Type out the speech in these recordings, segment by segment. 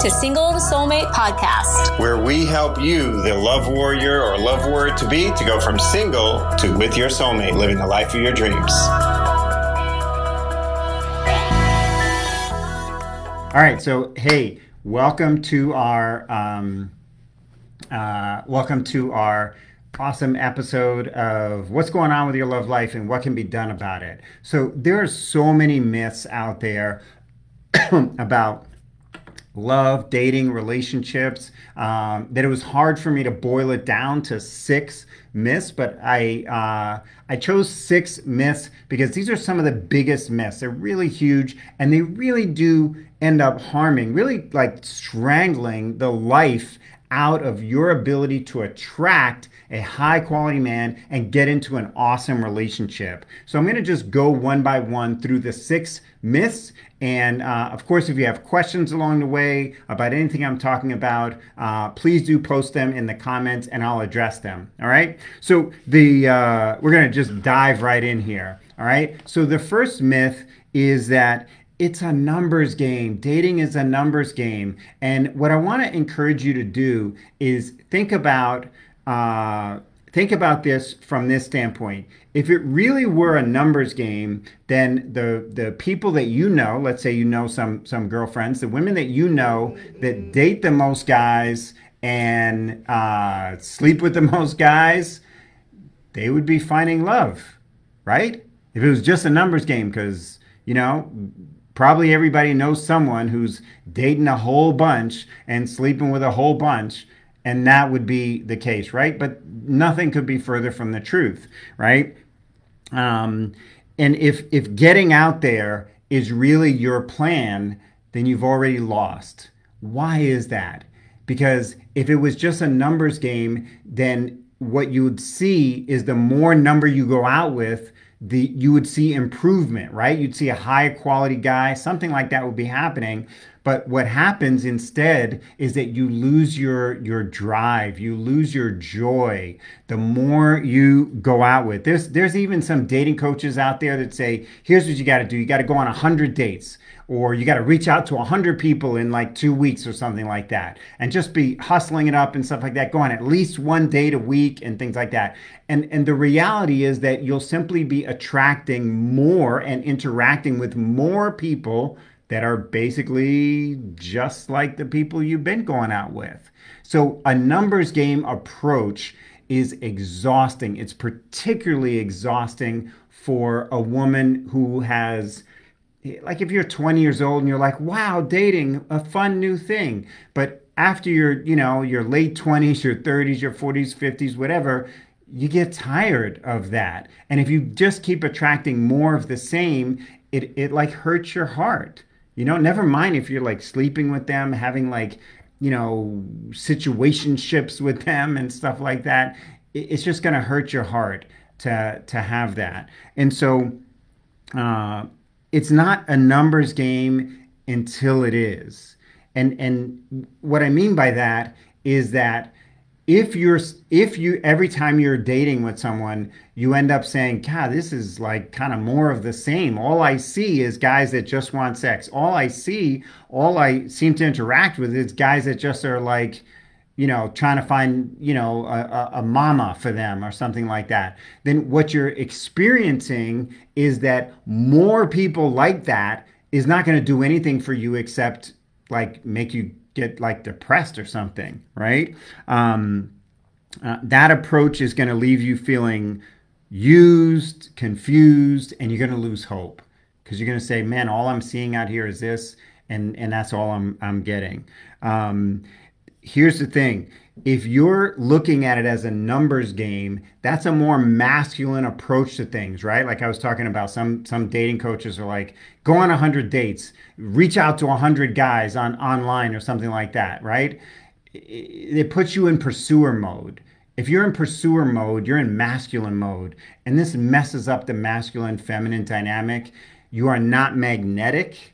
to Single Soulmate Podcast, where we help you, the love warrior or love warrior to be, to go from single to with your soulmate, living the life of your dreams. All right, so hey, welcome to our um, uh, welcome to our awesome episode of what's going on with your love life and what can be done about it. So there are so many myths out there about love, dating, relationships, um, that it was hard for me to boil it down to six myths. But I uh, I chose six myths because these are some of the biggest myths. They're really huge, and they really do end up harming, really like strangling the life out of your ability to attract a high quality man and get into an awesome relationship. So I'm going to just go one by one through the six myths. And uh, of course, if you have questions along the way about anything I'm talking about, uh, please do post them in the comments and I'll address them. All right. So the uh, we're going to just dive right in here. All right. So the first myth is that it's a numbers game. Dating is a numbers game. And what I want to encourage you to do is think about uh, think about this from this standpoint. If it really were a numbers game, then the the people that you know, let's say you know some some girlfriends, the women that you know that date the most guys and uh, sleep with the most guys, they would be finding love, right? If it was just a numbers game, because you know Probably everybody knows someone who's dating a whole bunch and sleeping with a whole bunch, and that would be the case, right? But nothing could be further from the truth, right? Um, and if if getting out there is really your plan, then you've already lost. Why is that? Because if it was just a numbers game, then what you would see is the more number you go out with, the you would see improvement, right? You'd see a high quality guy, something like that would be happening. But what happens instead is that you lose your your drive, you lose your joy. The more you go out with. There's there's even some dating coaches out there that say, here's what you got to do. You got to go on 100 dates or you got to reach out to 100 people in like 2 weeks or something like that. And just be hustling it up and stuff like that. Go on at least one date a week and things like that. And and the reality is that you'll simply be attracting more and interacting with more people that are basically just like the people you've been going out with. So a numbers game approach is exhausting. It's particularly exhausting for a woman who has like if you're 20 years old and you're like, "Wow, dating, a fun new thing." But after your, you know, your late 20s, your 30s, your 40s, 50s, whatever, you get tired of that. And if you just keep attracting more of the same, it it like hurts your heart you know, never mind if you're like sleeping with them, having like, you know, situationships with them and stuff like that. It's just going to hurt your heart to to have that. And so, uh, it's not a numbers game until it is. And and what I mean by that is that if you're if you every time you're dating with someone you end up saying god this is like kind of more of the same all i see is guys that just want sex all i see all i seem to interact with is guys that just are like you know trying to find you know a, a mama for them or something like that then what you're experiencing is that more people like that is not going to do anything for you except like make you get like depressed or something, right? Um, uh, that approach is going to leave you feeling used, confused, and you're going to lose hope because you're going to say, "Man, all I'm seeing out here is this, and and that's all I'm I'm getting." Um, here's the thing: if you're looking at it as a numbers game, that's a more masculine approach to things, right? Like I was talking about, some some dating coaches are like, go on 100 dates, reach out to 100 guys on online or something like that, right? It puts you in pursuer mode. If you're in pursuer mode, you're in masculine mode, and this messes up the masculine feminine dynamic. You are not magnetic,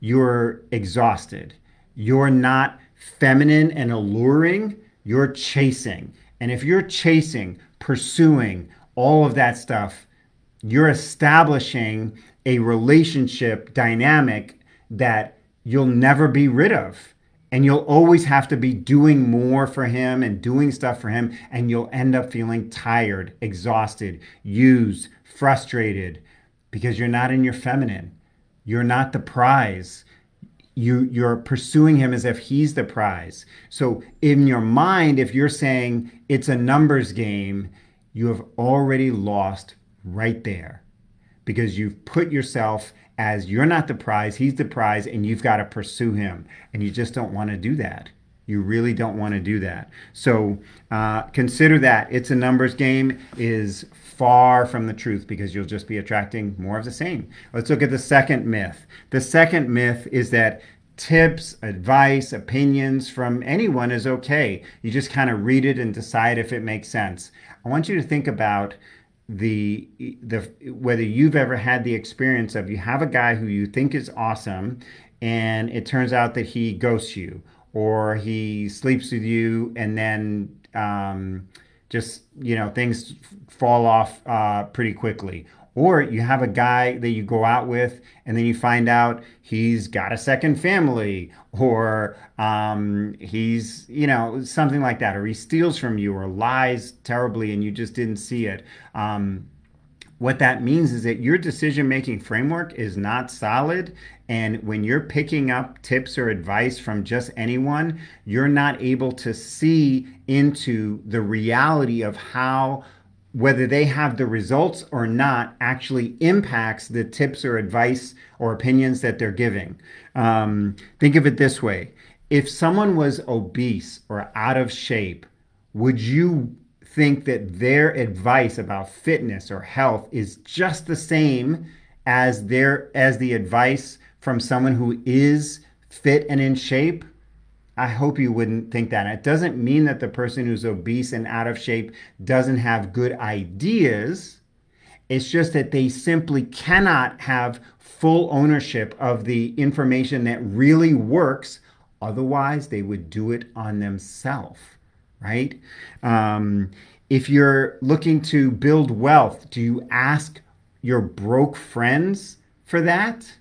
you're exhausted. You're not feminine and alluring you're chasing. And if you're chasing, pursuing all of that stuff, you're establishing a relationship dynamic that you'll never be rid of. and you'll always have to be doing more for him and doing stuff for him and you'll end up feeling tired exhausted used frustrated because you're not in your feminine you're not the prize you you're pursuing him as if he's the prize so in your mind if you're saying it's a numbers game you have already lost right there because you've put yourself as you're not the prize, he's the prize, and you've got to pursue him. And you just don't want to do that. You really don't want to do that. So uh, consider that it's a numbers game is far from the truth because you'll just be attracting more of the same. Let's look at the second myth. The second myth is that tips, advice, opinions from anyone is okay. You just kind of read it and decide if it makes sense. I want you to think about the the whether you've ever had the experience of you have a guy who you think is awesome and it turns out that he ghosts you or he sleeps with you and then um, just you know things fall off uh, pretty quickly or you have a guy that you go out with and then you find out he's got a second family or um, he's, you know, something like that, or he steals from you or lies terribly and you just didn't see it. Um, what that means is that your decision making framework is not solid. And when you're picking up tips or advice from just anyone, you're not able to see into the reality of how whether they have the results or not actually impacts the tips or advice or opinions that they're giving. Um, think of it this way if someone was obese or out of shape, would you think that their advice about fitness or health is just the same as their as the advice from someone who is fit and in shape? I hope you wouldn't think that. It doesn't mean that the person who's obese and out of shape doesn't have good ideas. It's just that they simply cannot have full ownership of the information that really works. Otherwise, they would do it on themselves, right? Um, if you're looking to build wealth, do you ask your broke friends for that?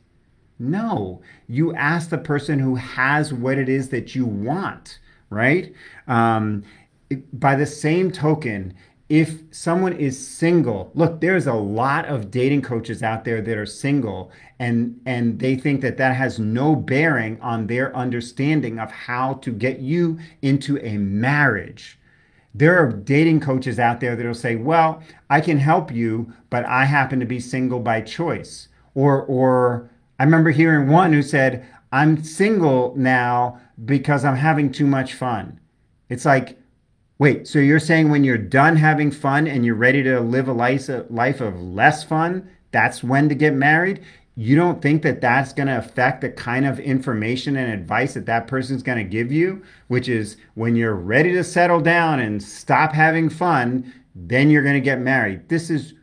No, you ask the person who has what it is that you want, right? Um, by the same token, if someone is single, look, there's a lot of dating coaches out there that are single and and they think that that has no bearing on their understanding of how to get you into a marriage. There are dating coaches out there that'll say, "Well, I can help you, but I happen to be single by choice." Or or I remember hearing one who said, I'm single now because I'm having too much fun. It's like, wait, so you're saying when you're done having fun and you're ready to live a life, of less fun, that's when to get married? You don't think that that's going to affect the kind of information and advice that that person's going to give you, which is when you're ready to settle down and stop having fun, then you're going to get married. This is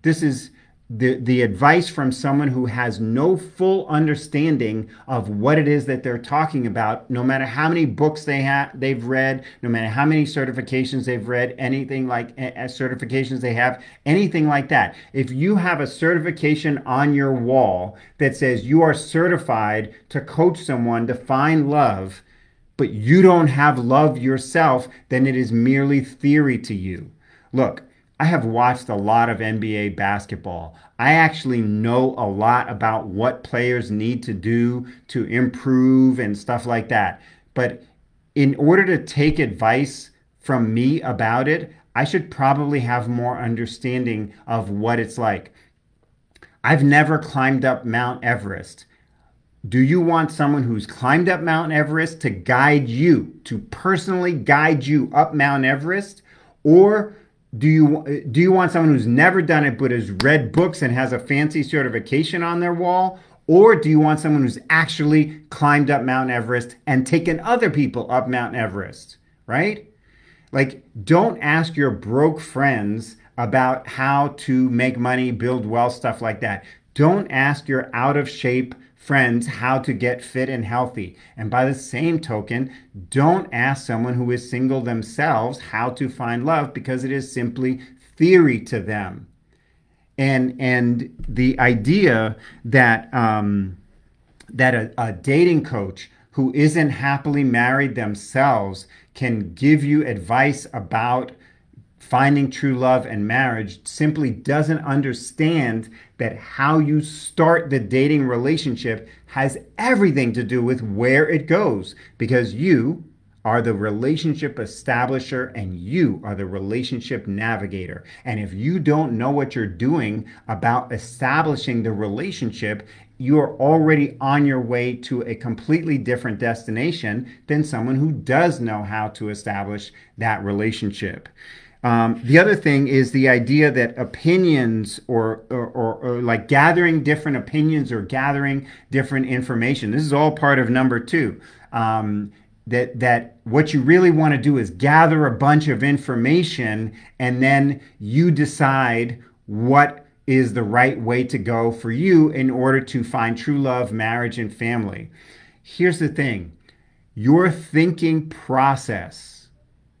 this is the, the advice from someone who has no full understanding of what it is that they're talking about, no matter how many books they have they've read, no matter how many certifications they've read, anything like uh, certifications they have, anything like that. If you have a certification on your wall that says you are certified to coach someone to find love, but you don't have love yourself, then it is merely theory to you. Look, I have watched a lot of NBA basketball. I actually know a lot about what players need to do to improve and stuff like that. But in order to take advice from me about it, I should probably have more understanding of what it's like. I've never climbed up Mount Everest. Do you want someone who's climbed up Mount Everest to guide you, to personally guide you up Mount Everest? Or do you uh, do you want someone who's never done it but has read books and has a fancy certification on their wall? Or do you want someone who's actually climbed up Mount Everest and taken other people up Mount Everest right? Like don't ask your broke friends about how to make money build wealth stuff like that. Don't ask your out of shape friends how to get fit and healthy. And by the same token, don't ask someone who is single themselves how to find love because it is simply theory to them. And and the idea that um, that a, a dating coach who isn't happily married themselves can give you advice about finding true love and marriage simply doesn't understand that how you start the dating relationship has everything to do with where it goes because you are the relationship establisher and you are the relationship navigator. And if you don't know what you're doing about establishing the relationship, you're already on your way to a completely different destination than someone who does know how to establish that relationship. Um, the other thing is the idea that opinions or, or, or, or, like gathering different opinions or gathering different information. This is all part of number two. Um, that that what you really want to do is gather a bunch of information and then you decide what is the right way to go for you in order to find true love, marriage, and family. Here's the thing your thinking process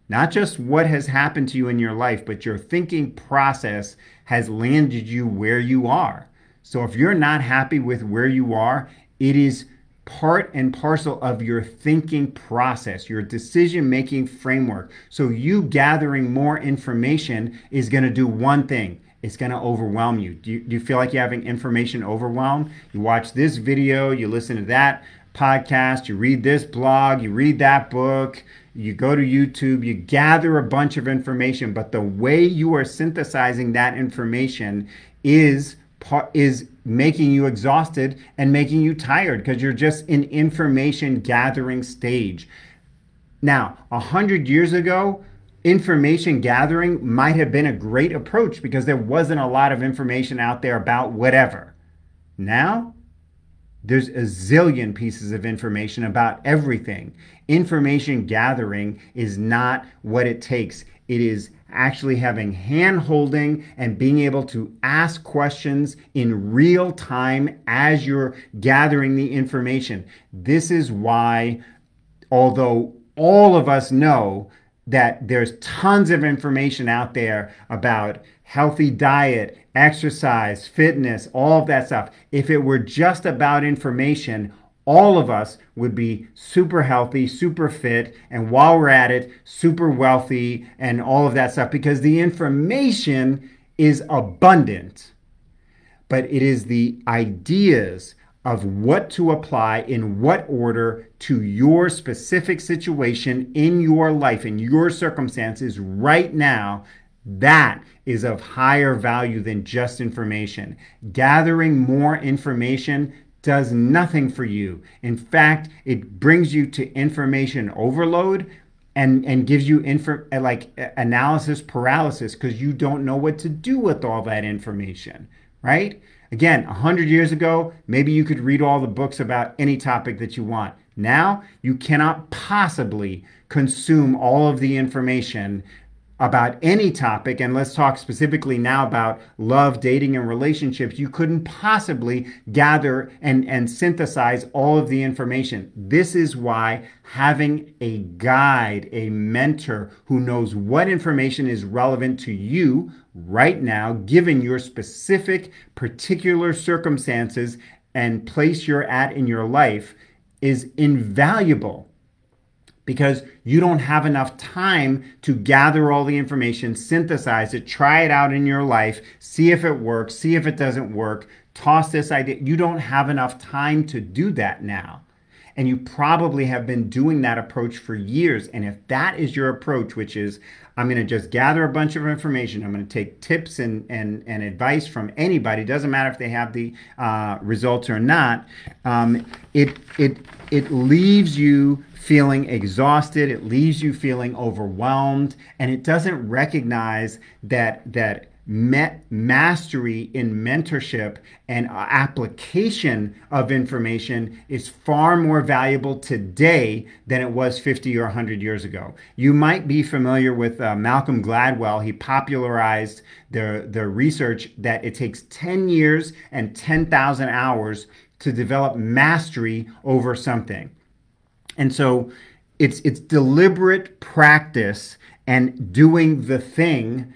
not just what has happened to you in your life, but your thinking process has landed you where you are. So if you're not happy with where you are, it is part and parcel of your thinking process, your decision making framework. So you gathering more information is going to do one thing. It's going to overwhelm you. Do, you. do you feel like you're having information overwhelm? You watch this video, you listen to that podcast, you read this blog, you read that book, you go to YouTube, you gather a bunch of information, but the way you are synthesizing that information is is making you exhausted and making you tired because you're just in information gathering stage. Now, a hundred years ago, information gathering might have been a great approach because there wasn't a lot of information out there about whatever. Now, there's a zillion pieces of information about everything. Information gathering is not what it takes. It is actually having hand holding and being able to ask questions in real time as you're gathering the information. This is why, although all of us know that there's tons of information out there about healthy diet, exercise, fitness, all of that stuff. If it were just about information, all of us would be super healthy, super fit, and while we're at it, super wealthy and all of that stuff because the information is abundant. But it is the ideas of what to apply in what order to your specific situation in your life, in your circumstances right now. That is of higher value than just information. Gathering more information does nothing for you. In fact, it brings you to information overload and and gives you info uh, like analysis paralysis because you don't know what to do with all that information, right? Again, 100 years ago, maybe you could read all the books about any topic that you want. Now, you cannot possibly consume all of the information about any topic, and let's talk specifically now about love, dating, and relationships, you couldn't possibly gather and, and synthesize all of the information. This is why having a guide, a mentor who knows what information is relevant to you right now, given your specific, particular circumstances and place you're at in your life, is invaluable because you don't have enough time to gather all the information, synthesize it, try it out in your life, see if it works, see if it doesn't work, toss this idea. You don't have enough time to do that now. And you probably have been doing that approach for years. And if that is your approach, which is, I'm going to just gather a bunch of information. I'm going to take tips and, and, and advice from anybody. Doesn't matter if they have the uh, results or not. Um, it, it, it leaves you feeling exhausted, it leaves you feeling overwhelmed, and it doesn't recognize that that met mastery in mentorship and application of information is far more valuable today than it was 50 or 100 years ago. You might be familiar with uh, Malcolm Gladwell. He popularized the, the research that it takes 10 years and 10,000 hours to develop mastery over something. And so it's it's deliberate practice and doing the thing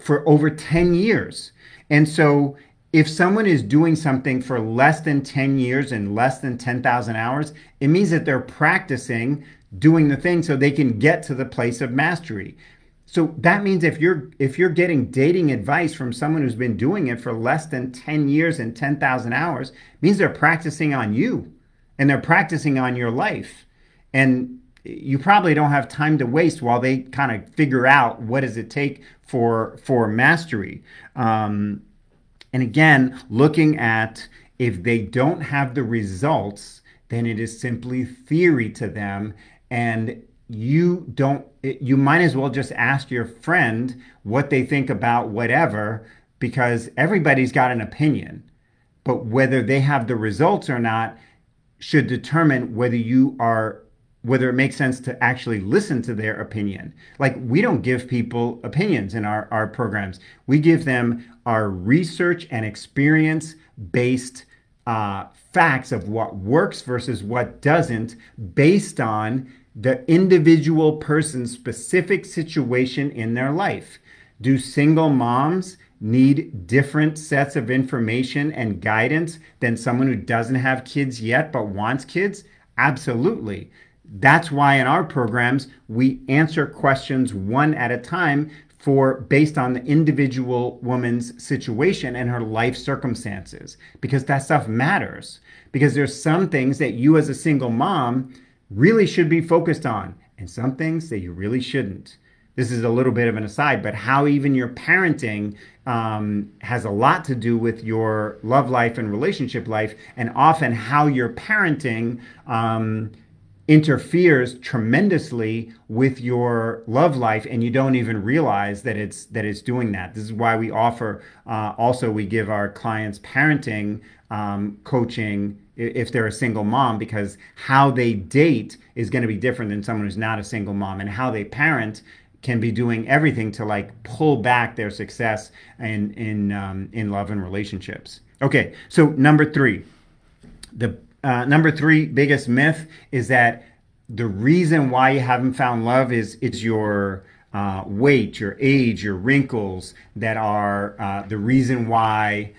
for over 10 years. And so if someone is doing something for less than 10 years and less than 10,000 hours, it means that they're practicing doing the thing so they can get to the place of mastery. So that means if you're if you're getting dating advice from someone who's been doing it for less than 10 years and 10,000 hours, means they're practicing on you and they're practicing on your life. And you probably don't have time to waste while they kind of figure out what does it take for for mastery. Um, and again, looking at if they don't have the results, then it is simply theory to them, and you don't. You might as well just ask your friend what they think about whatever, because everybody's got an opinion. But whether they have the results or not should determine whether you are whether it makes sense to actually listen to their opinion. Like we don't give people opinions in our, our programs. We give them our research and experience based uh, facts of what works versus what doesn't based on the individual person's specific situation in their life. Do single moms need different sets of information and guidance than someone who doesn't have kids yet but wants kids? Absolutely. That's why in our programs, we answer questions one at a time for based on the individual woman's situation and her life circumstances because that stuff matters because there's some things that you as a single mom really should be focused on and some things that you really shouldn't this is a little bit of an aside but how even your parenting um, has a lot to do with your love life and relationship life and often how your parenting um, interferes tremendously with your love life and you don't even realize that it's that it's doing that. This is why we offer uh, also we give our clients parenting um, coaching if they're a single mom because how they date is going to be different than someone who's not a single mom and how they parent can be doing everything to like pull back their success in in um, in love and relationships. Okay so number three. The uh, number three biggest myth is that the reason why you haven't found love is it's your uh, weight, your age, your wrinkles that are uh, the reason why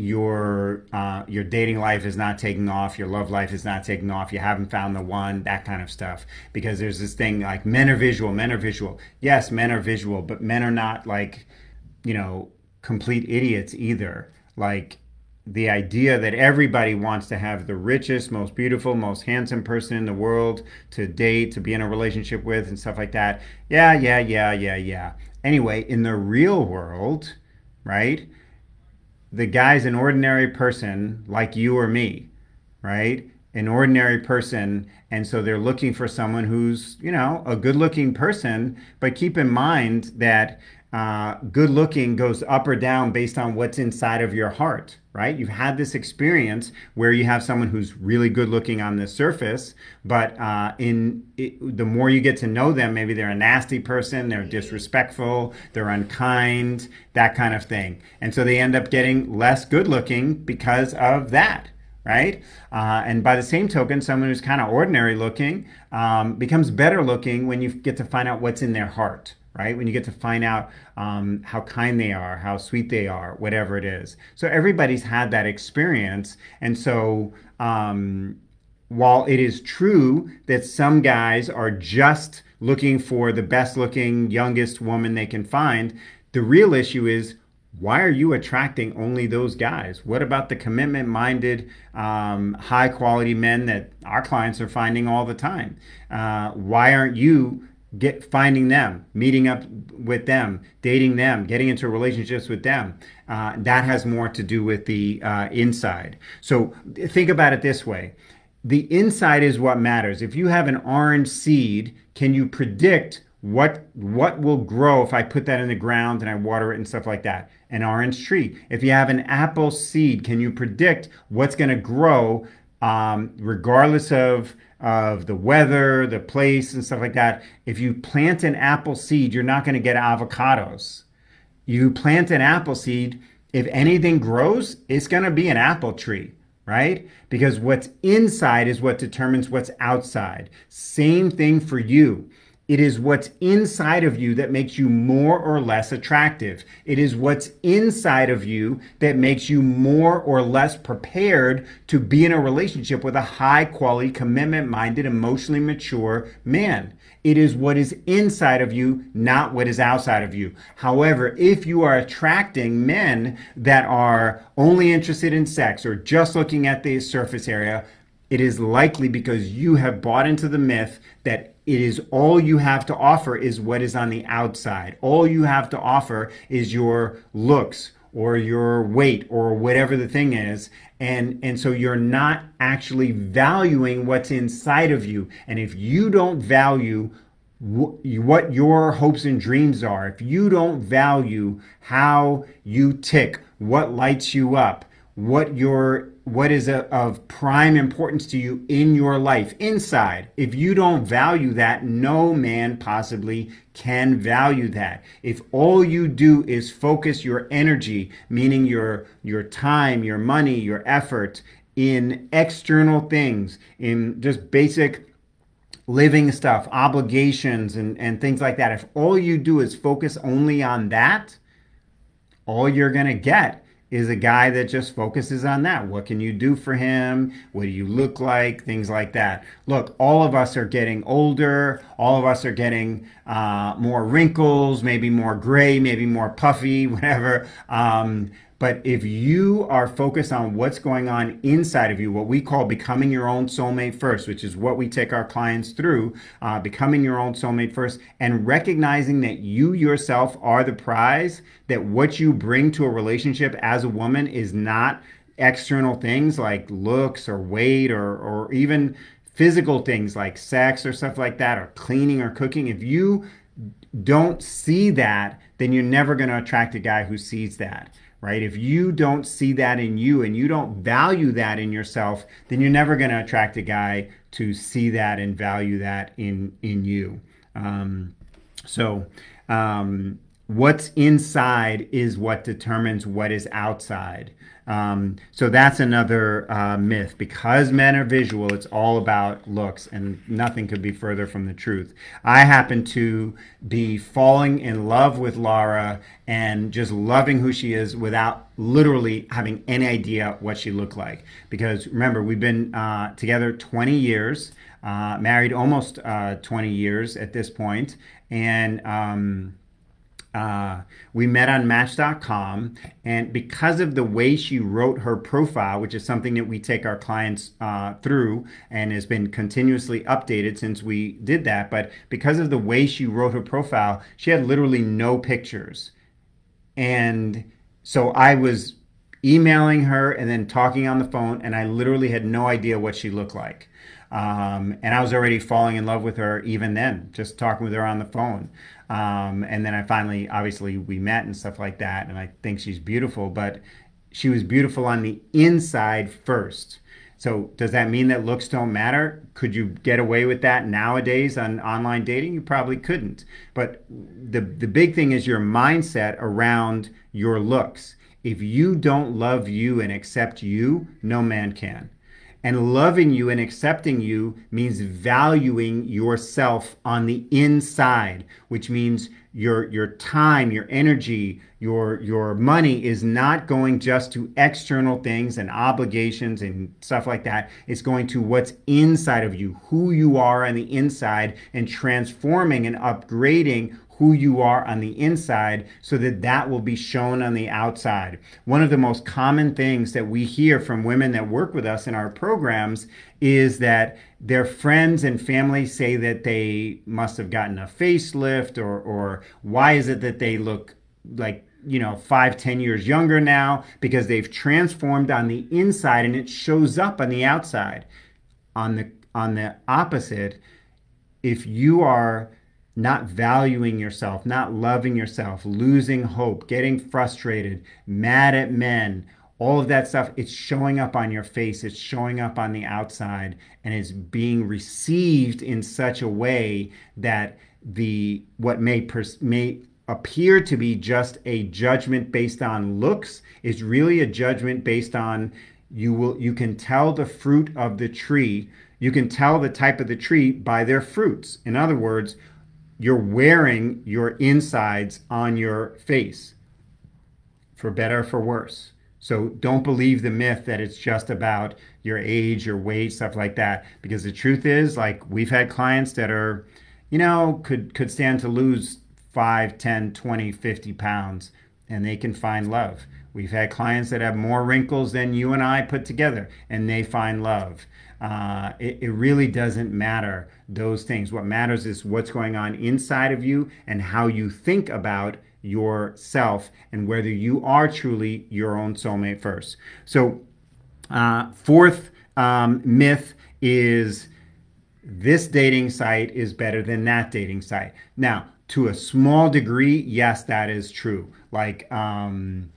your uh, your dating life is not taking off, your love life is not taking off, you haven't found the one, that kind of stuff. Because there's this thing like men are visual, men are visual. Yes, men are visual, but men are not like, you know, complete idiots either. Like the idea that everybody wants to have the richest, most beautiful, most handsome person in the world to date, to be in a relationship with, and stuff like that. Yeah, yeah, yeah, yeah, yeah. Anyway, in the real world, right, the guy's an ordinary person like you or me, right? An ordinary person. And so they're looking for someone who's, you know, a good looking person. But keep in mind that uh, good looking goes up or down based on what's inside of your heart, right? You've had this experience where you have someone who's really good looking on the surface, but uh, in it, the more you get to know them, maybe they're a nasty person, they're disrespectful, they're unkind, that kind of thing, and so they end up getting less good looking because of that. Right, uh, and by the same token, someone who's kind of ordinary looking um, becomes better looking when you get to find out what's in their heart right? When you get to find out um, how kind they are, how sweet they are, whatever it is. So everybody's had that experience. And so um, while it is true that some guys are just looking for the best looking, youngest woman they can find, the real issue is why are you attracting only those guys? What about the commitment minded, um, high quality men that our clients are finding all the time? Uh, why aren't you get finding them, meeting up with them, dating them, getting into relationships with them. Uh, that has more to do with the uh, inside. So think about it this way: the inside is what matters. If you have an orange seed, can you predict what what will grow if I put that in the ground and I water it and stuff like that? An orange tree. If you have an apple seed, can you predict what's going to grow um, regardless of of the weather, the place, and stuff like that. If you plant an apple seed, you're not going to get avocados. You plant an apple seed, if anything grows, it's going to be an apple tree, right? Because what's inside is what determines what's outside. Same thing for you. It is what's inside of you that makes you more or less attractive. It is what's inside of you that makes you more or less prepared to be in a relationship with a high quality, commitment minded, emotionally mature man. It is what is inside of you, not what is outside of you. However, if you are attracting men that are only interested in sex or just looking at the surface area, it is likely because you have bought into the myth that it is all you have to offer is what is on the outside. All you have to offer is your looks or your weight or whatever the thing is. And, and so you're not actually valuing what's inside of you. And if you don't value what your hopes and dreams are, if you don't value how you tick, what lights you up, what your what is a, of prime importance to you in your life inside. If you don't value that no man possibly can value that. If all you do is focus your energy meaning your your time your money your effort in external things in just basic living stuff obligations and and things like that if all you do is focus only on that all you're going to get is a guy that just focuses on that. What can you do for him? What do you look like? Things like that. Look, all of us are getting older. All of us are getting uh, more wrinkles, maybe more gray, maybe more puffy, whatever. Um, but if you are focused on what's going on inside of you, what we call becoming your own soulmate first, which is what we take our clients through, uh, becoming your own soulmate first, and recognizing that you yourself are the prize, that what you bring to a relationship as a woman is not external things like looks or weight or, or even physical things like sex or stuff like that, or cleaning or cooking. If you don't see that, then you're never going to attract a guy who sees that right? If you don't see that in you and you don't value that in yourself, then you're never going to attract a guy to see that and value that in in you. Um, so, um, what's inside is what determines what is outside. Um, so that's another uh, myth. Because men are visual, it's all about looks, and nothing could be further from the truth. I happen to be falling in love with Laura and just loving who she is without literally having any idea what she looked like. Because remember, we've been uh, together 20 years, uh, married almost uh, 20 years at this point, and um, uh, we met on Match.com, and because of the way she wrote her profile, which is something that we take our clients uh, through and has been continuously updated since we did that, but because of the way she wrote her profile, she had literally no pictures. And so I was emailing her and then talking on the phone, and I literally had no idea what she looked like. Um, and I was already falling in love with her even then, just talking with her on the phone. Um, and then I finally, obviously, we met and stuff like that. And I think she's beautiful, but she was beautiful on the inside first. So does that mean that looks don't matter? Could you get away with that nowadays on online dating? You probably couldn't. But the the big thing is your mindset around your looks. If you don't love you and accept you, no man can. And loving you and accepting you means valuing yourself on the inside, which means your your time, your energy, your your money is not going just to external things and obligations and stuff like that. It's going to what's inside of you, who you are on the inside and transforming and upgrading who you are on the inside so that that will be shown on the outside. One of the most common things that we hear from women that work with us in our programs is that their friends and family say that they must have gotten a facelift or or why is it that they look like you know five ten years younger now because they've transformed on the inside and it shows up on the outside on the on the opposite if you are not valuing yourself, not loving yourself, losing hope, getting frustrated, mad at men, all of that stuff, it's showing up on your face, it's showing up on the outside, and it's being received in such a way that the what may pers- may appear to be just a judgment based on looks is really a judgment based on you will you can tell the fruit of the tree you can tell the type of the tree by their fruits. In other words you're wearing your insides on your face for better or for worse. So don't believe the myth that it's just about your age, your weight, stuff like that. Because the truth is, like we've had clients that are, you know, could could stand to lose 5, 10, 20, 50 pounds and they can find love. We've had clients that have more wrinkles than you and I put together and they find love. Uh, it, it really doesn't matter those things. What matters is what's going on inside of you and how you think about yourself and whether you are truly your own soulmate first. So, uh, fourth um, myth is this dating site is better than that dating site. Now, to a small degree, yes, that is true. Like, um,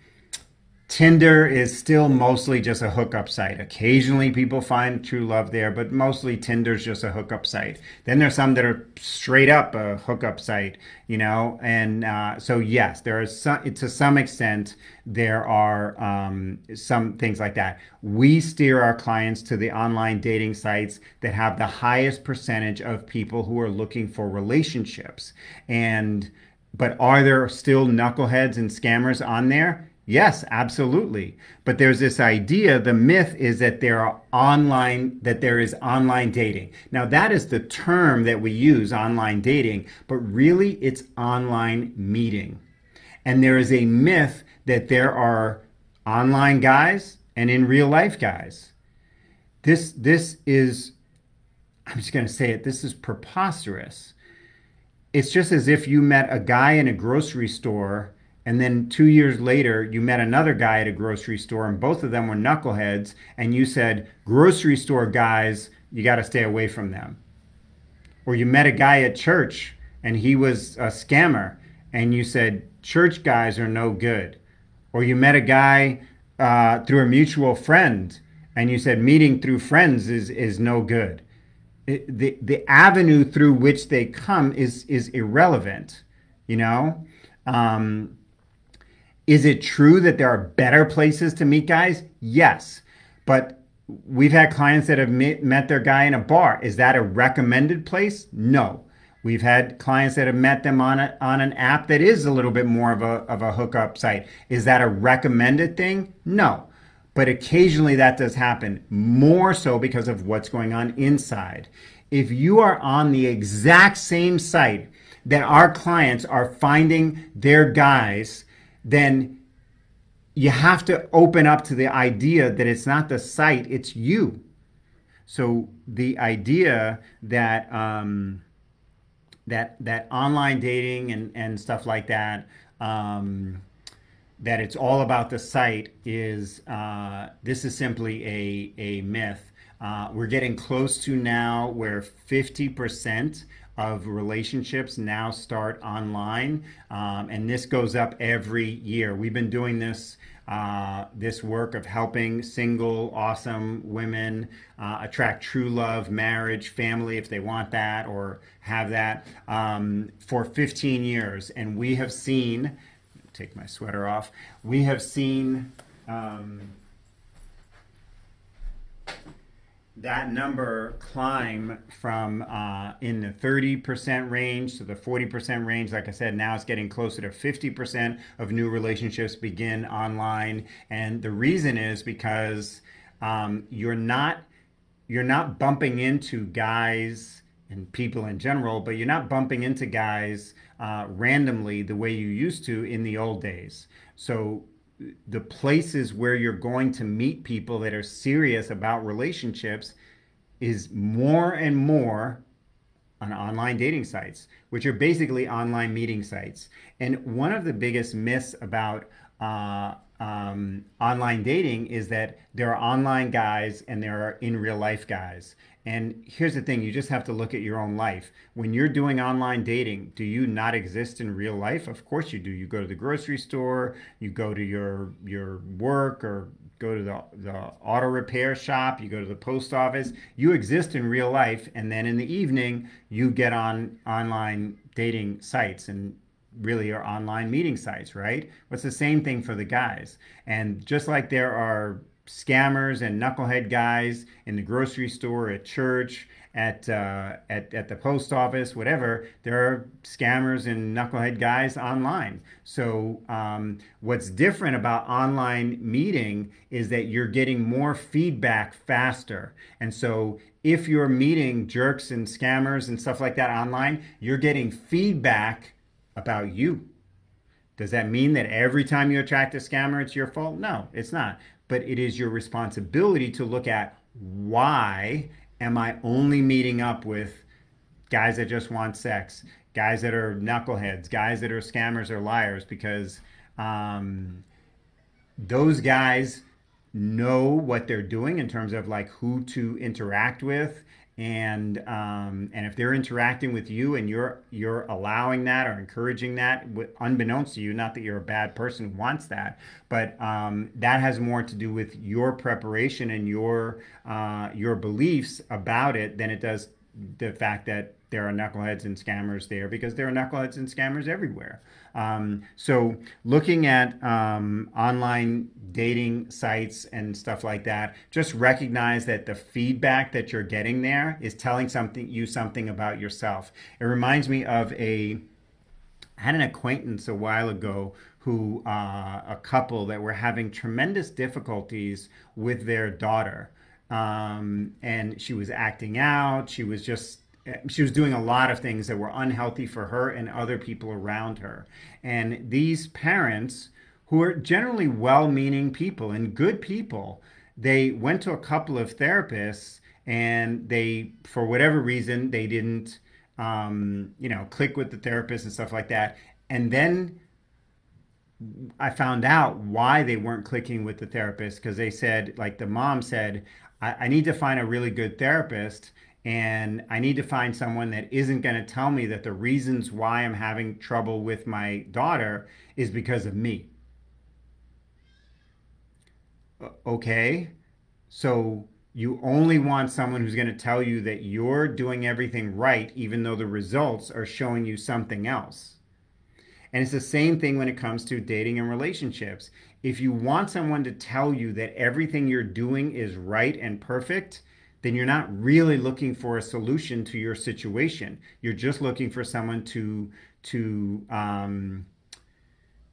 Tinder is still mostly just a hookup site. Occasionally people find true love there, but mostly Tinder's just a hookup site. Then there's some that are straight up a hookup site, you know? And uh, so, yes, there is some, to some extent, there are um, some things like that. We steer our clients to the online dating sites that have the highest percentage of people who are looking for relationships. And, but are there still knuckleheads and scammers on there? Yes, absolutely. But there's this idea, the myth is that there are online, that there is online dating. Now, that is the term that we use, online dating, but really it's online meeting. And there is a myth that there are online guys and in real life guys. This, this is, I'm just going to say it, this is preposterous. It's just as if you met a guy in a grocery store and then two years later you met another guy at a grocery store and both of them were knuckleheads and you said grocery store guys you got to stay away from them. Or you met a guy at church and he was a scammer and you said church guys are no good. Or you met a guy uh, through a mutual friend and you said meeting through friends is is no good. It, the the avenue through which they come is is irrelevant you know? Um, is it true that there are better places to meet guys? Yes. But we've had clients that have met their guy in a bar. Is that a recommended place? No. We've had clients that have met them on a, on an app that is a little bit more of a of a hookup site. Is that a recommended thing? No. But occasionally that does happen, more so because of what's going on inside. If you are on the exact same site that our clients are finding their guys then you have to open up to the idea that it's not the site, it's you. So the idea that um, that that online dating and, and stuff like that, um, that it's all about the site is uh, this is simply a, a myth. Uh, we're getting close to now where 50% of relationships now start online, um, and this goes up every year. We've been doing this. Uh, this work of helping single, awesome women uh, attract true love, marriage, family, if they want that or have that, um, for 15 years. And we have seen, take my sweater off, we have seen. Um, that number climb from uh, in the 30% range to the 40% range. Like I said, now it's getting closer to 50% of new relationships begin online. And the reason is because um, you're not you're not bumping into guys and people in general, but you're not bumping into guys uh, randomly the way you used to in the old days. So the places where you're going to meet people that are serious about relationships is more and more on online dating sites, which are basically online meeting sites. And one of the biggest myths about uh, um, online dating is that there are online guys and there are in real life guys. And here's the thing you just have to look at your own life. When you're doing online dating, do you not exist in real life? Of course you do. You go to the grocery store, you go to your, your work or go to the, the auto repair shop, you go to the post office. You exist in real life. And then in the evening, you get on online dating sites and really are online meeting sites, right? Well, it's the same thing for the guys. And just like there are scammers and knucklehead guys in the grocery store, at church, at uh, at at the post office, whatever. There are scammers and knucklehead guys online. So um, what's different about online meeting is that you're getting more feedback faster, and so if you're meeting jerks and scammers and stuff like that online, you're getting feedback about you. Does that mean that every time you attract a scammer, it's your fault? No, it's not. But it is your responsibility to look at why am I only meeting up with guys that just want sex, guys that are knuckleheads, guys that are scammers or liars? Because um, those guys know what they're doing in terms of like who to interact with and um, and if they're interacting with you and you're you're allowing that or encouraging that unbeknownst to you not that you're a bad person wants that but um, that has more to do with your preparation and your uh, your beliefs about it than it does the fact that there are knuckleheads and scammers there because there are knuckleheads and scammers everywhere um, so looking at um, online dating sites and stuff like that, just recognize that the feedback that you're getting there is telling something you something about yourself. It reminds me of a I had an acquaintance a while ago who uh, a couple that were having tremendous difficulties with their daughter. Um, and she was acting out. She was just she was doing a lot of things that were unhealthy for her and other people around her. And these parents, who are generally well meaning people and good people, they went to a couple of therapists and they, for whatever reason, they didn't, um, you know, click with the therapist and stuff like that. And then I found out why they weren't clicking with the therapist because they said, like the mom said, I, I need to find a really good therapist and I need to find someone that isn't going to tell me that the reasons why I'm having trouble with my daughter is because of me. Okay, so you only want someone who's going to tell you that you're doing everything right, even though the results are showing you something else. And it's the same thing when it comes to dating and relationships. If you want someone to tell you that everything you're doing is right and perfect, then you're not really looking for a solution to your situation. You're just looking for someone to to um,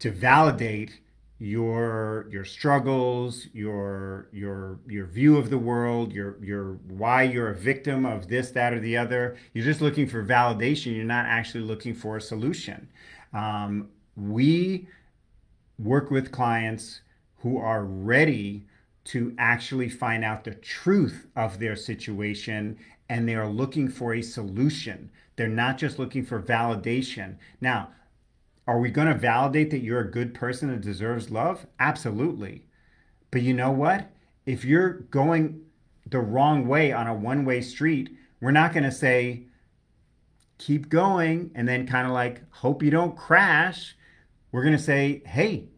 to validate your your struggles, your your your view of the world, your your why you're a victim of this, that, or the other. You're just looking for validation. You're not actually looking for a solution. Um, we work with clients who are ready to actually find out the truth of their situation and they are looking for a solution. They're not just looking for validation. Now, are we going to validate that you're a good person that deserves love? Absolutely. But you know what? If you're going the wrong way on a one way street, we're not going to say, keep going and then kind of like hope you don't crash. We're going to say, hey,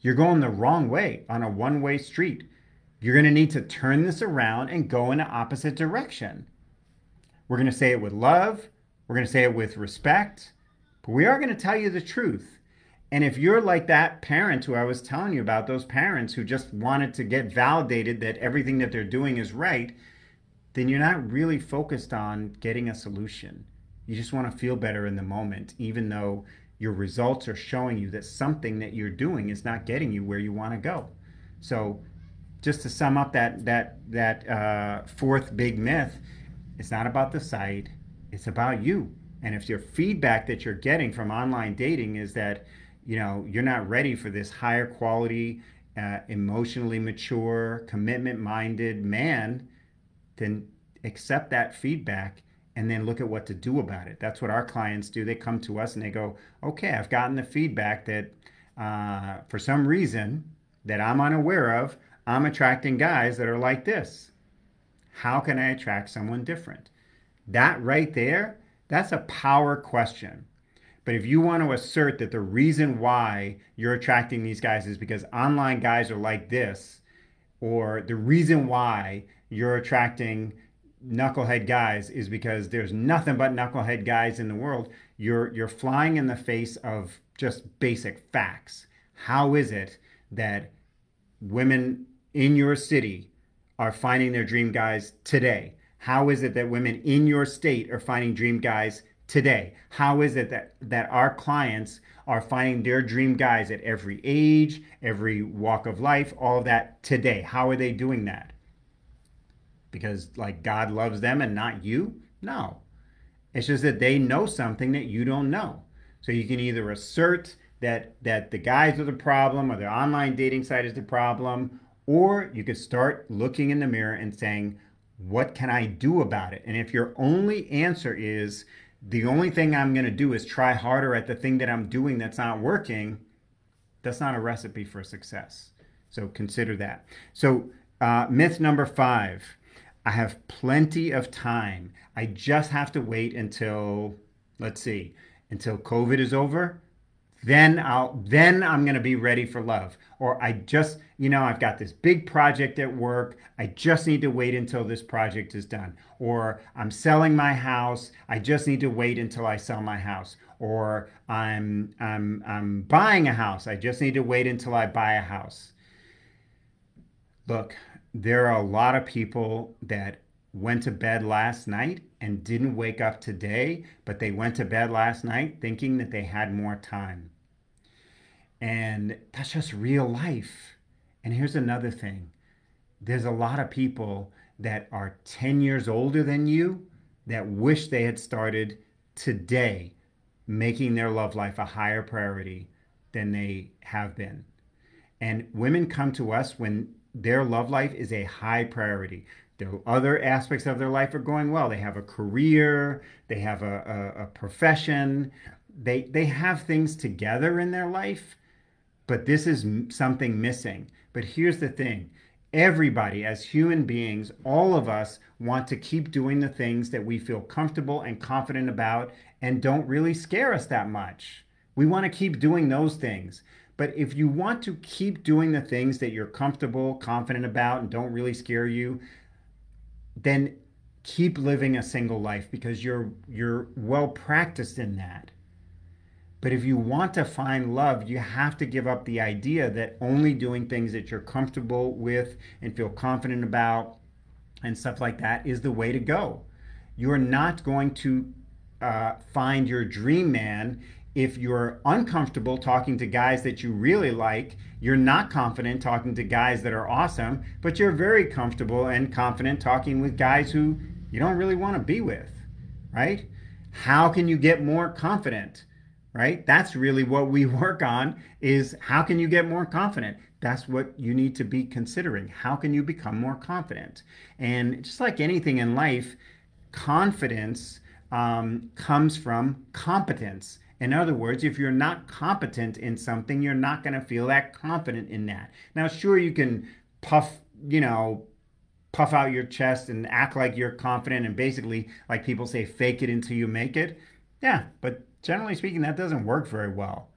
you're going the wrong way on a one way street. You're going to need to turn this around and go in the opposite direction. We're going to say it with love. We're going to say it with respect. But we are going to tell you the truth. And if you're like that parent who I was telling you about, those parents who just wanted to get validated that everything that they're doing is right, then you're not really focused on getting a solution. You just want to feel better in the moment, even though your results are showing you that something that you're doing is not getting you where you want to go. So just to sum up that that that uh, fourth big myth, it's not about the site, it's about you. And if your feedback that you're getting from online dating is that you know you're not ready for this higher quality, uh, emotionally mature, commitment-minded man, then accept that feedback and then look at what to do about it. That's what our clients do. They come to us and they go, "Okay, I've gotten the feedback that uh, for some reason that I'm unaware of." I'm attracting guys that are like this. How can I attract someone different? That right there, that's a power question. But if you want to assert that the reason why you're attracting these guys is because online guys are like this, or the reason why you're attracting knucklehead guys is because there's nothing but knucklehead guys in the world, you're you're flying in the face of just basic facts. How is it that women in your city are finding their dream guys today? How is it that women in your state are finding dream guys today? How is it that, that our clients are finding their dream guys at every age, every walk of life, all of that today? How are they doing that? Because like God loves them and not you? No. It's just that they know something that you don't know. So you can either assert that that the guys are the problem or the online dating site is the problem, or you could start looking in the mirror and saying, what can I do about it? And if your only answer is the only thing I'm going to do is try harder at the thing that I'm doing that's not working, that's not a recipe for success. So consider that. So, uh, myth number five I have plenty of time. I just have to wait until, let's see, until COVID is over then I'll then I'm to be ready for love. Or I just, you know, I've got this big project at work. I just need to wait until this project is done. Or I'm selling my house. I just need to wait until I sell my house. Or I'm I'm I'm buying a house. I just need to wait until I buy a house. Look, there are a lot of people that went to bed last night and didn't wake up today, but they went to bed last night thinking that they had more time. And that's just real life. And here's another thing there's a lot of people that are 10 years older than you that wish they had started today making their love life a higher priority than they have been. And women come to us when their love life is a high priority. The other aspects of their life are going well. They have a career, they have a, a, a profession, they, they have things together in their life but this is something missing. But here's the thing everybody, as human beings, all of us want to keep doing the things that we feel comfortable and confident about and don't really scare us that much. We want to keep doing those things. But if you want to keep doing the things that you're comfortable, confident about, and don't really scare you, then keep living a single life because you're you're well practiced in that. But if you want to find love, you have to give up the idea that only doing things that you're comfortable with and feel confident about and stuff like that is the way to go. You're not going to uh, find your dream man if you're uncomfortable talking to guys that you really like, you're not confident talking to guys that are awesome, but you're very comfortable and confident talking with guys who you don't really want to be with, right? How can you get more confident? right? That's really what we work on is how can you get more confident? That's what you need to be considering. How can you become more confident? And just like anything in life, confidence um, comes from competence. In other words, if you're not competent in something, you're not going to feel that confident in that. Now, sure, you can puff, you know, puff out your chest and act like you're confident and basically, like people say, fake it until you make it. Yeah, but generally speaking, that doesn't work very well,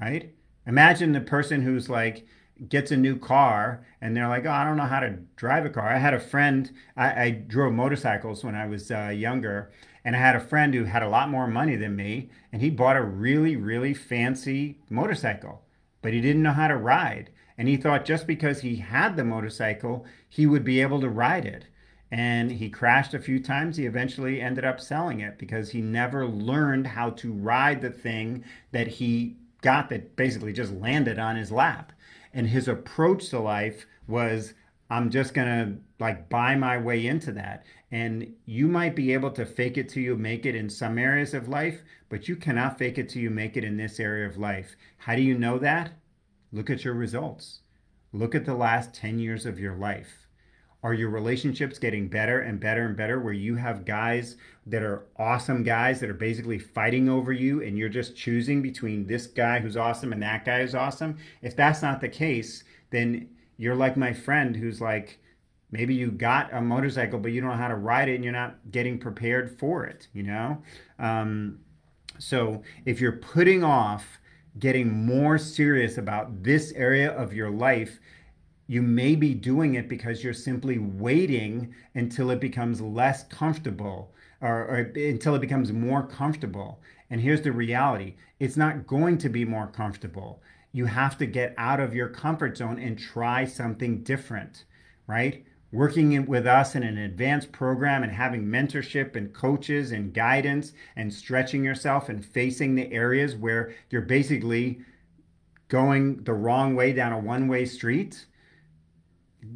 right? Imagine the person who's like, gets a new car and they're like, oh, I don't know how to drive a car. I had a friend, I, I drove motorcycles when I was uh, younger, and I had a friend who had a lot more money than me, and he bought a really, really fancy motorcycle, but he didn't know how to ride. And he thought just because he had the motorcycle, he would be able to ride it and he crashed a few times. He eventually ended up selling it because he never learned how to ride the thing that he got that basically just landed on his lap. And his approach to life was I'm just going to like buy my way into that. And you might be able to fake it till you make it in some areas of life, but you cannot fake it till you make it in this area of life. How do you know that? Look at your results. Look at the last 10 years of your life are your relationships getting better and better and better where you have guys that are awesome guys that are basically fighting over you and you're just choosing between this guy who's awesome and that guy who's awesome? If that's not the case, then you're like my friend who's like, maybe you got a motorcycle, but you don't know how to ride it and you're not getting prepared for it, you know? Um, so if you're putting off getting more serious about this area of your life, you may be doing it because you're simply waiting until it becomes less comfortable or, or, until it becomes more comfortable. And here's the reality it's not going to be more comfortable. You have to get out of your comfort zone and try something different. right? Working in, with us in an advanced program and having mentorship and coaches and guidance and stretching yourself and facing the areas where you're basically going the wrong way down a one way street,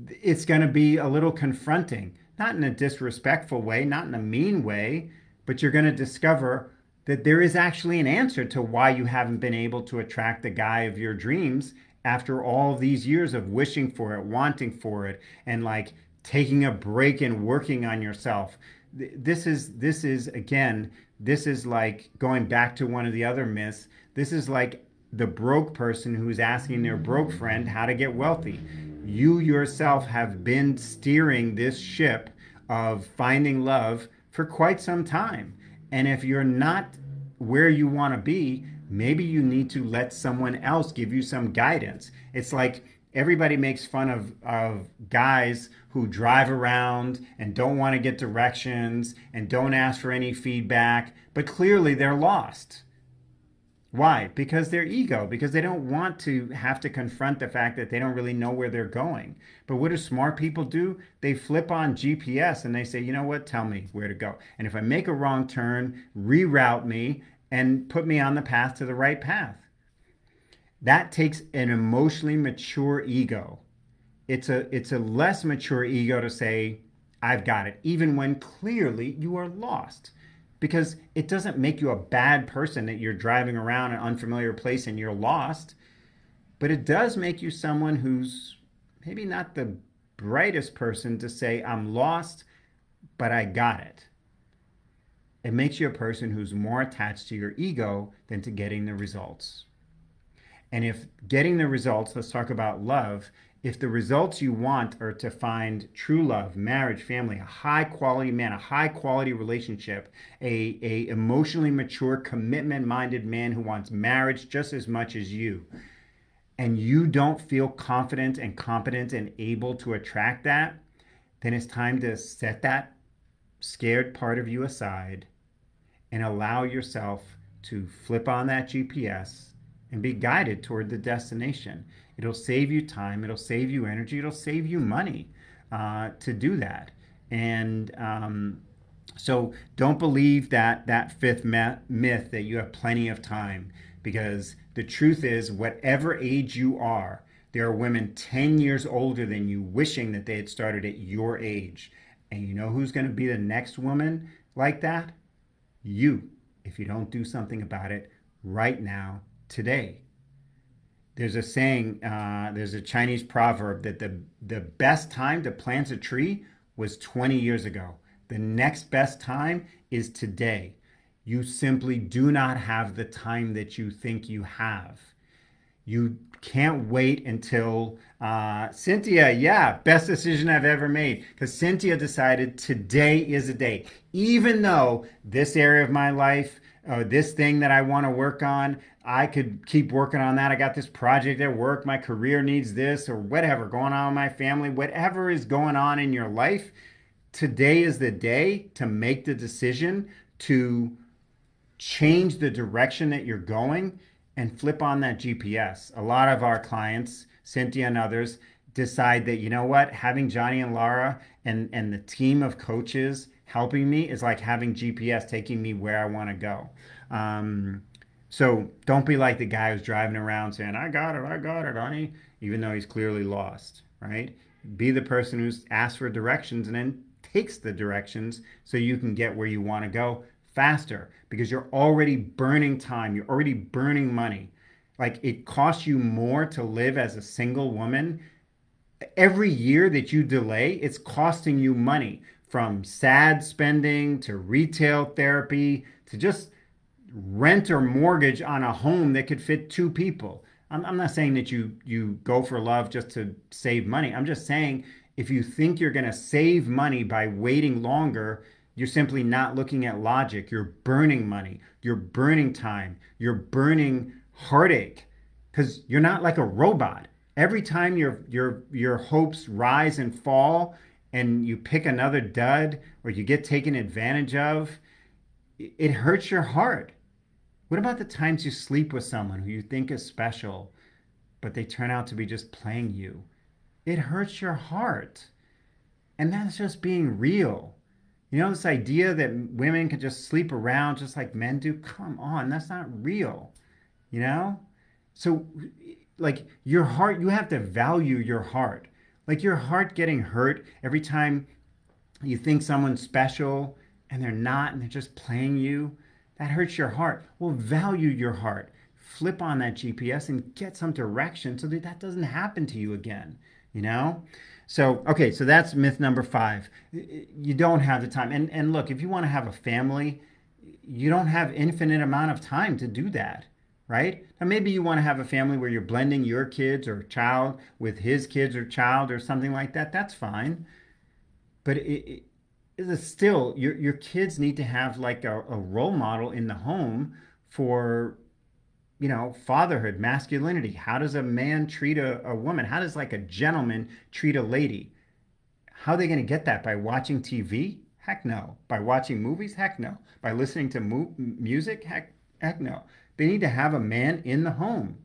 it's going to be a little confronting. Not in a disrespectful way, not in a mean way, but you're going to discover that there is actually an answer to why you haven't been able to attract the guy of your dreams after all these years of wishing for it, wanting for it, and like taking a break and working on yourself. This is this is again, this is like going back to one of the other myths. This is like the broke person who's asking their broke friend how to get wealthy. You yourself have been steering this ship of finding love for quite some time. And if you're not where you want to be, maybe you need to let someone else give you some guidance. It's like everybody makes fun of, of guys who drive around and don't want to get directions and don't ask for any feedback, but clearly they're lost. Why? Because their ego, because they don't want to have to confront the fact that they don't really know where they're going. But what do smart people do? They flip on GPS and they say, you know what, tell me where to go. And if I make a wrong turn, reroute me and put me on the path to the right path. That takes an emotionally mature ego. It's a it's a less mature ego to say, I've got it, even when clearly you are lost. Because it doesn't make you a bad person that you're driving around an unfamiliar place and you're lost, but it does make you someone who's maybe not the brightest person to say, I'm lost, but I got it it makes you a person who's more attached to your ego than to getting the results. And if getting the results, let's talk about love. If the results you want are to find true love, marriage, family, a high quality man, a high quality relationship, a, a emotionally mature, commitment minded man who wants marriage just as much as you, and you don't feel confident and competent and able to attract that, then it's time to set that scared part of you aside and allow yourself to flip on that GPS and be guided toward the destination. It'll save you time, it'll save you energy, it'll save you money uh, to do that. And um, so don't believe that that fifth myth that you have plenty of time because the truth is, whatever age you are, there are women 10 years older than you wishing that they had started at your age. And you know who's going to be the next woman like that? you if you don't do something about it right now, today. There's a saying, uh, there's a Chinese proverb that the, the best time to plant a tree was 20 years ago. The next best time is today. You simply do not have the time that you think you have. You can't wait until uh, Cynthia, yeah, best decision I've ever made because Cynthia decided today is a day. Even though this area of my life, uh, this thing that I want to work on, I could keep working on that. I got this project at work, my career needs this, or whatever going on in my family, whatever is going on in your life. Today is the day to make the decision to change the direction that you're going and flip on that GPS. A lot of our clients, Cynthia and others, decide that, you know what, having Johnny and Laura and, and the team of coaches helping me is like having GPS taking me where I want to go. Um, so don't be like the guy who's driving around saying, I got it, I got it, honey, even though he's clearly lost, right? Be the person who's asked for directions and then takes the directions so you can get where you want to go faster because you're already burning time, you're already burning money. Like it costs you more to live as a single woman. Every year that you delay, it's costing you money from sad spending to retail therapy to just rent or mortgage on a home that could fit two people. I'm, I'm not saying that you you go for love just to save money. I'm just saying if you think you're going to save money by waiting longer, you're simply not looking at logic. You're burning money. You're burning time. You're burning heartache because you're not like a robot. Every time your your your hopes rise and fall, and you pick another dud or you get taken advantage of, it hurts your heart. What about the times you sleep with someone who you think is special, but they turn out to be just playing you? It hurts your heart. And that's just being real. You know, this idea that women can just sleep around just like men do, come on, that's not real. You know? So, like, your heart, you have to value your heart. Like, your heart getting hurt every time you think someone's special and they're not and they're just playing you, that hurts your heart. Well, value your heart. Flip on that GPS and get some direction so that that doesn't happen to you again, you know? So, okay, so that's myth number five. You don't have the time. And, and look, if you want to have a family, you don't have infinite amount of time to do that, right? Now, maybe you want to have a family where you're blending your kids or child with his kids or child or something like that. That's fine. But it, it is still, your, your kids need to have like a, a role model in the home for you know, fatherhood, masculinity. How does a man treat a, a woman? How does like a gentleman treat a lady? How are they going to get that? By watching TV? Heck no. By watching movies? Heck no. By listening to mu- music? Heck, heck no. They need to have a man in the home.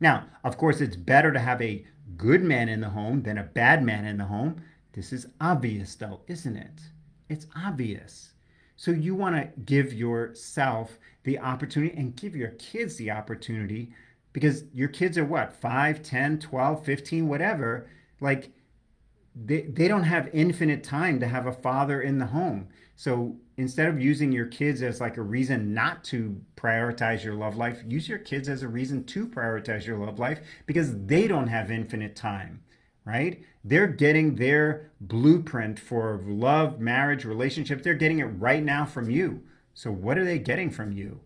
Now, of course, it's better to have a good man in the home than a bad man in the home. This is obvious, though, isn't it? It's obvious. So you want to give yourself the opportunity and give your kids the opportunity because your kids are what 5 10 12 15 whatever like they, they don't have infinite time to have a father in the home so instead of using your kids as like a reason not to prioritize your love life use your kids as a reason to prioritize your love life because they don't have infinite time right they're getting their blueprint for love marriage relationships they're getting it right now from you so, what are they getting from you?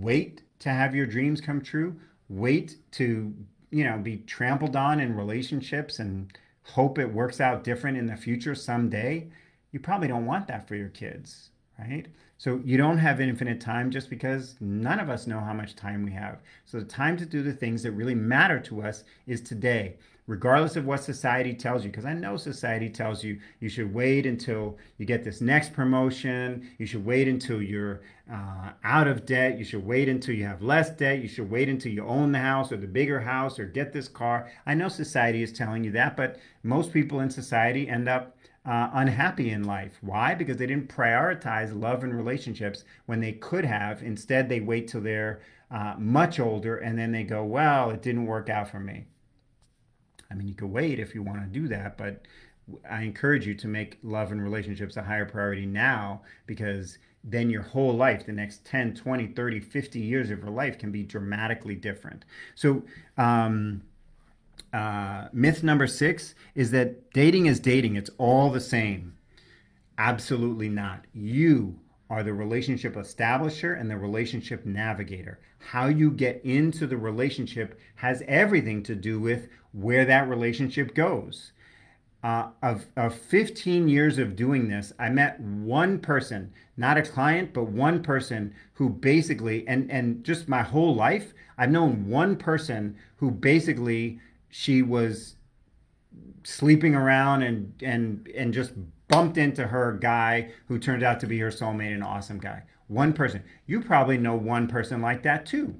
Wait to have your dreams come true. Wait to, you know, be trampled on in relationships and hope it works out different in the future someday. You probably don't want that for your kids, right? So you don't have infinite time just because none of us know how much time we have. So the time to do the things that really matter to us is today regardless of what society tells you. Because I know society tells you you should wait until you get this next promotion, you should wait until you're uh, out of debt, you should wait until you have less debt, you should wait until you own the house or the bigger house or get this car. I know society is telling you that, but most people in society end up. Uh, unhappy in life. Why? Because they didn't prioritize love and relationships when they could have. Instead, they wait till they're uh, much older and then they go, well, it didn't work out for me. I mean, you could wait if you want to do that, but I encourage you to make love and relationships a higher priority now because then your whole life, the next 10, 20, 30, 50 years of your life can be dramatically different. So, um, uh, myth number six is that dating is dating, it's all the same. Absolutely not. You are the relationship establisher and the relationship navigator. How you get into the relationship has everything to do with where that relationship goes. Uh, of, of 15 years of doing this, I met one person, not a client, but one person who basically, and, and just my whole life, I've known one person who basically she was sleeping around and, and, and just bumped into her guy who turned out to be her soulmate, an awesome guy. One person. You probably know one person like that too.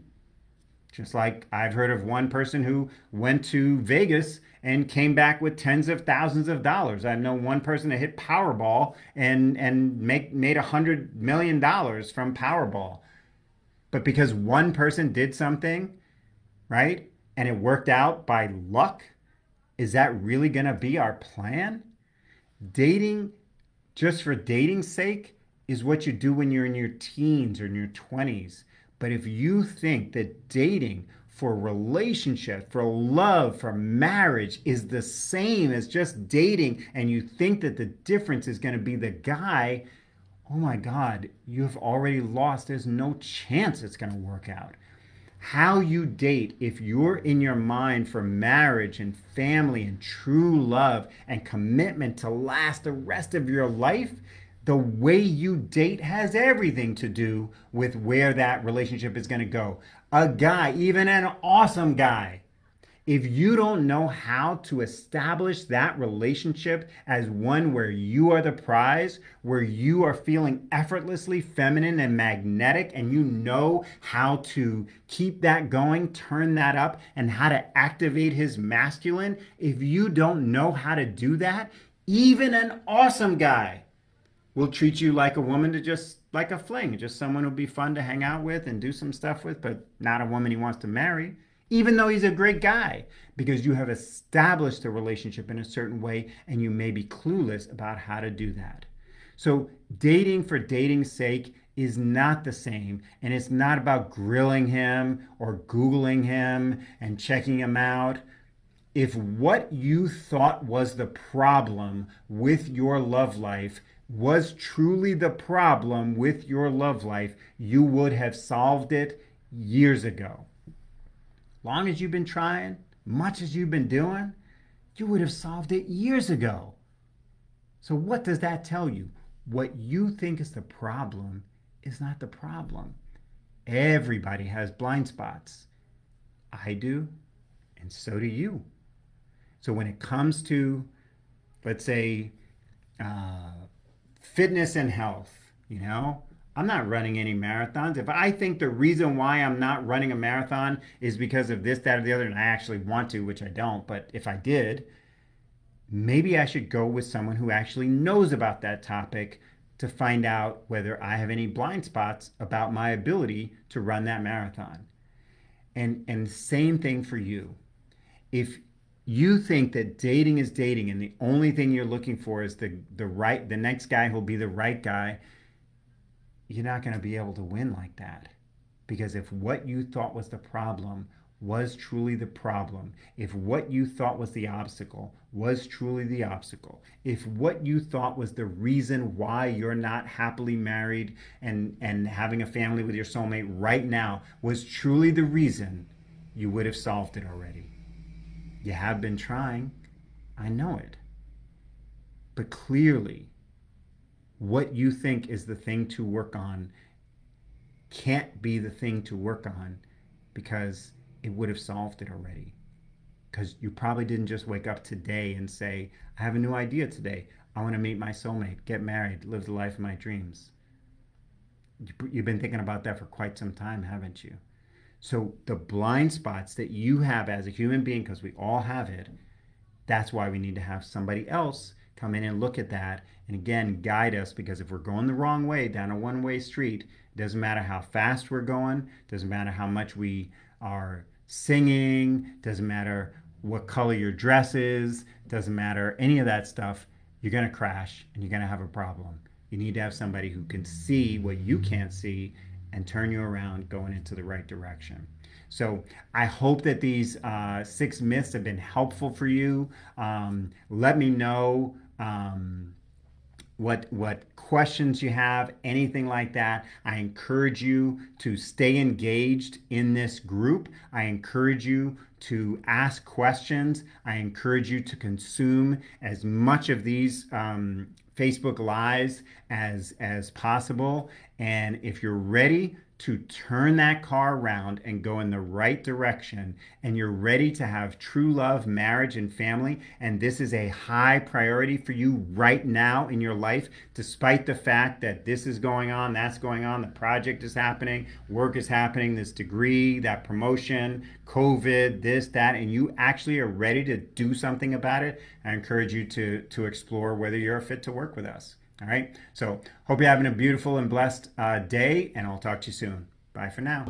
Just like I've heard of one person who went to Vegas and came back with tens of thousands of dollars. I know one person that hit Powerball and and make made a hundred million dollars from Powerball. But because one person did something, right, and it worked out by luck, is that really going to be our plan? Dating just for dating's sake is what you do when you're in your teens or in your 20s. But if you think that dating for relationship, for love, for marriage is the same as just dating, and you think that the difference is going to be the guy, oh my God, you've already lost. There's no chance it's going to work out. How you date, if you're in your mind for marriage and family and true love and commitment to last the rest of your life, the way you date has everything to do with where that relationship is going to go. A guy, even an awesome guy, if you don't know how to establish that relationship as one where you are the prize, where you are feeling effortlessly feminine and magnetic, and you know how to keep that going, turn that up, and how to activate his masculine, if you don't know how to do that, Even an awesome guy will treat you like a woman to just like a fling, just someone who'll be fun to hang out with and do some stuff with, but not a woman he wants to marry, even though he's a great guy, because you have established a relationship in a certain way and you may be clueless about how to do that. So, dating for dating's sake is not the same. And it's not about grilling him or Googling him and checking him out. If what you thought was the problem with your love life was truly the problem with your love life, you would have solved it years ago. Long as you've been trying, much as you've been doing, you would have solved it years ago. So, what does that tell you? What you think is the problem is not the problem. Everybody has blind spots. I do, and so do you. So when it comes to, let's say, uh, fitness and health, you know, I'm not running any marathons. If I think the reason why I'm not running a marathon is because of this, that, or the other, and I actually want to, which I don't, but if I did, maybe I should go with someone who actually knows about that topic to find out whether I have any blind spots about my ability to run that marathon. And and same thing for you. If you think that dating is dating and the only thing you're looking for is the the right the next guy who'll be the right guy, you're not going to be able to win like that. Because if what you thought was the problem was truly the problem, if what you thought was the obstacle was truly the obstacle, if what you thought was the reason why you're not happily married and, and having a family with your soulmate right now was truly the reason, you would have solved it already. You have been trying. I know it. But clearly, what you think is the thing to work on can't be the thing to work on because it would have solved it already. Because you probably didn't just wake up today and say, I have a new idea today. I want to meet my soulmate, get married, live the life of my dreams. You've been thinking about that for quite some time, haven't you? So, the blind spots that you have as a human being, because we all have it, that's why we need to have somebody else come in and look at that and again guide us because if we're going the wrong way down a one way street, it doesn't matter how fast we're going, doesn't matter how much we are singing, doesn't matter what color your dress is, doesn't matter any of that stuff, you're going to crash and you're going to have a problem. You need to have somebody who can see what you can't see and turn you around going into the right direction. So I hope that these uh, six myths have been helpful for you. Um, let me know. Um, what what questions you have anything like that i encourage you to stay engaged in this group. I encourage you to ask questions. I encourage you to consume as much of these um, facebook lives as as possible. And if you're ready to turn that car around and go in the right direction and you're ready to have true love, marriage, and family, and this is a high priority for you right now in your life, despite the fact that this is going on, that's going on, the project is happening, work is happening, this degree, that promotion, COVID, this, that, and you actually are ready to do something about it, I encourage you to, to explore whether you're fit to work with us. All right. So hope you're having a beautiful and blessed uh, day, and I'll talk to you soon. Bye for now.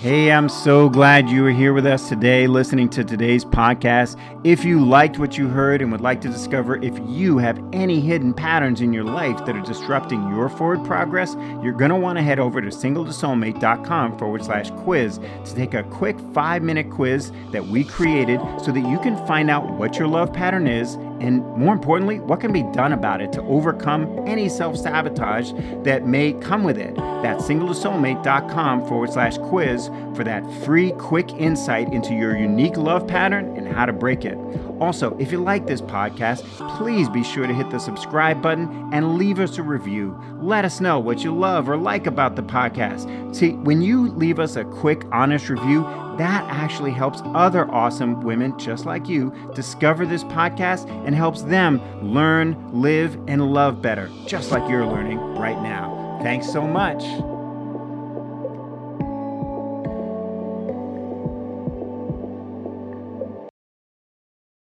Hey, I'm so glad you are here with us today listening to today's podcast. If you liked what you heard and would like to discover if you have any hidden patterns in your life that are disrupting your forward progress, you're going to want to head over to singletosoulmate.com forward slash quiz to take a quick five minute quiz that we created so that you can find out what your love pattern is and more importantly, what can be done about it to overcome any self sabotage that may come with it. That's singletosoulmate.com forward slash quiz for that free, quick insight into your unique love pattern and how to break it. Also, if you like this podcast, please be sure to hit the subscribe button and leave us a review. Let us know what you love or like about the podcast. See, when you leave us a quick, honest review, that actually helps other awesome women just like you discover this podcast and helps them learn, live, and love better, just like you're learning right now. Thanks so much.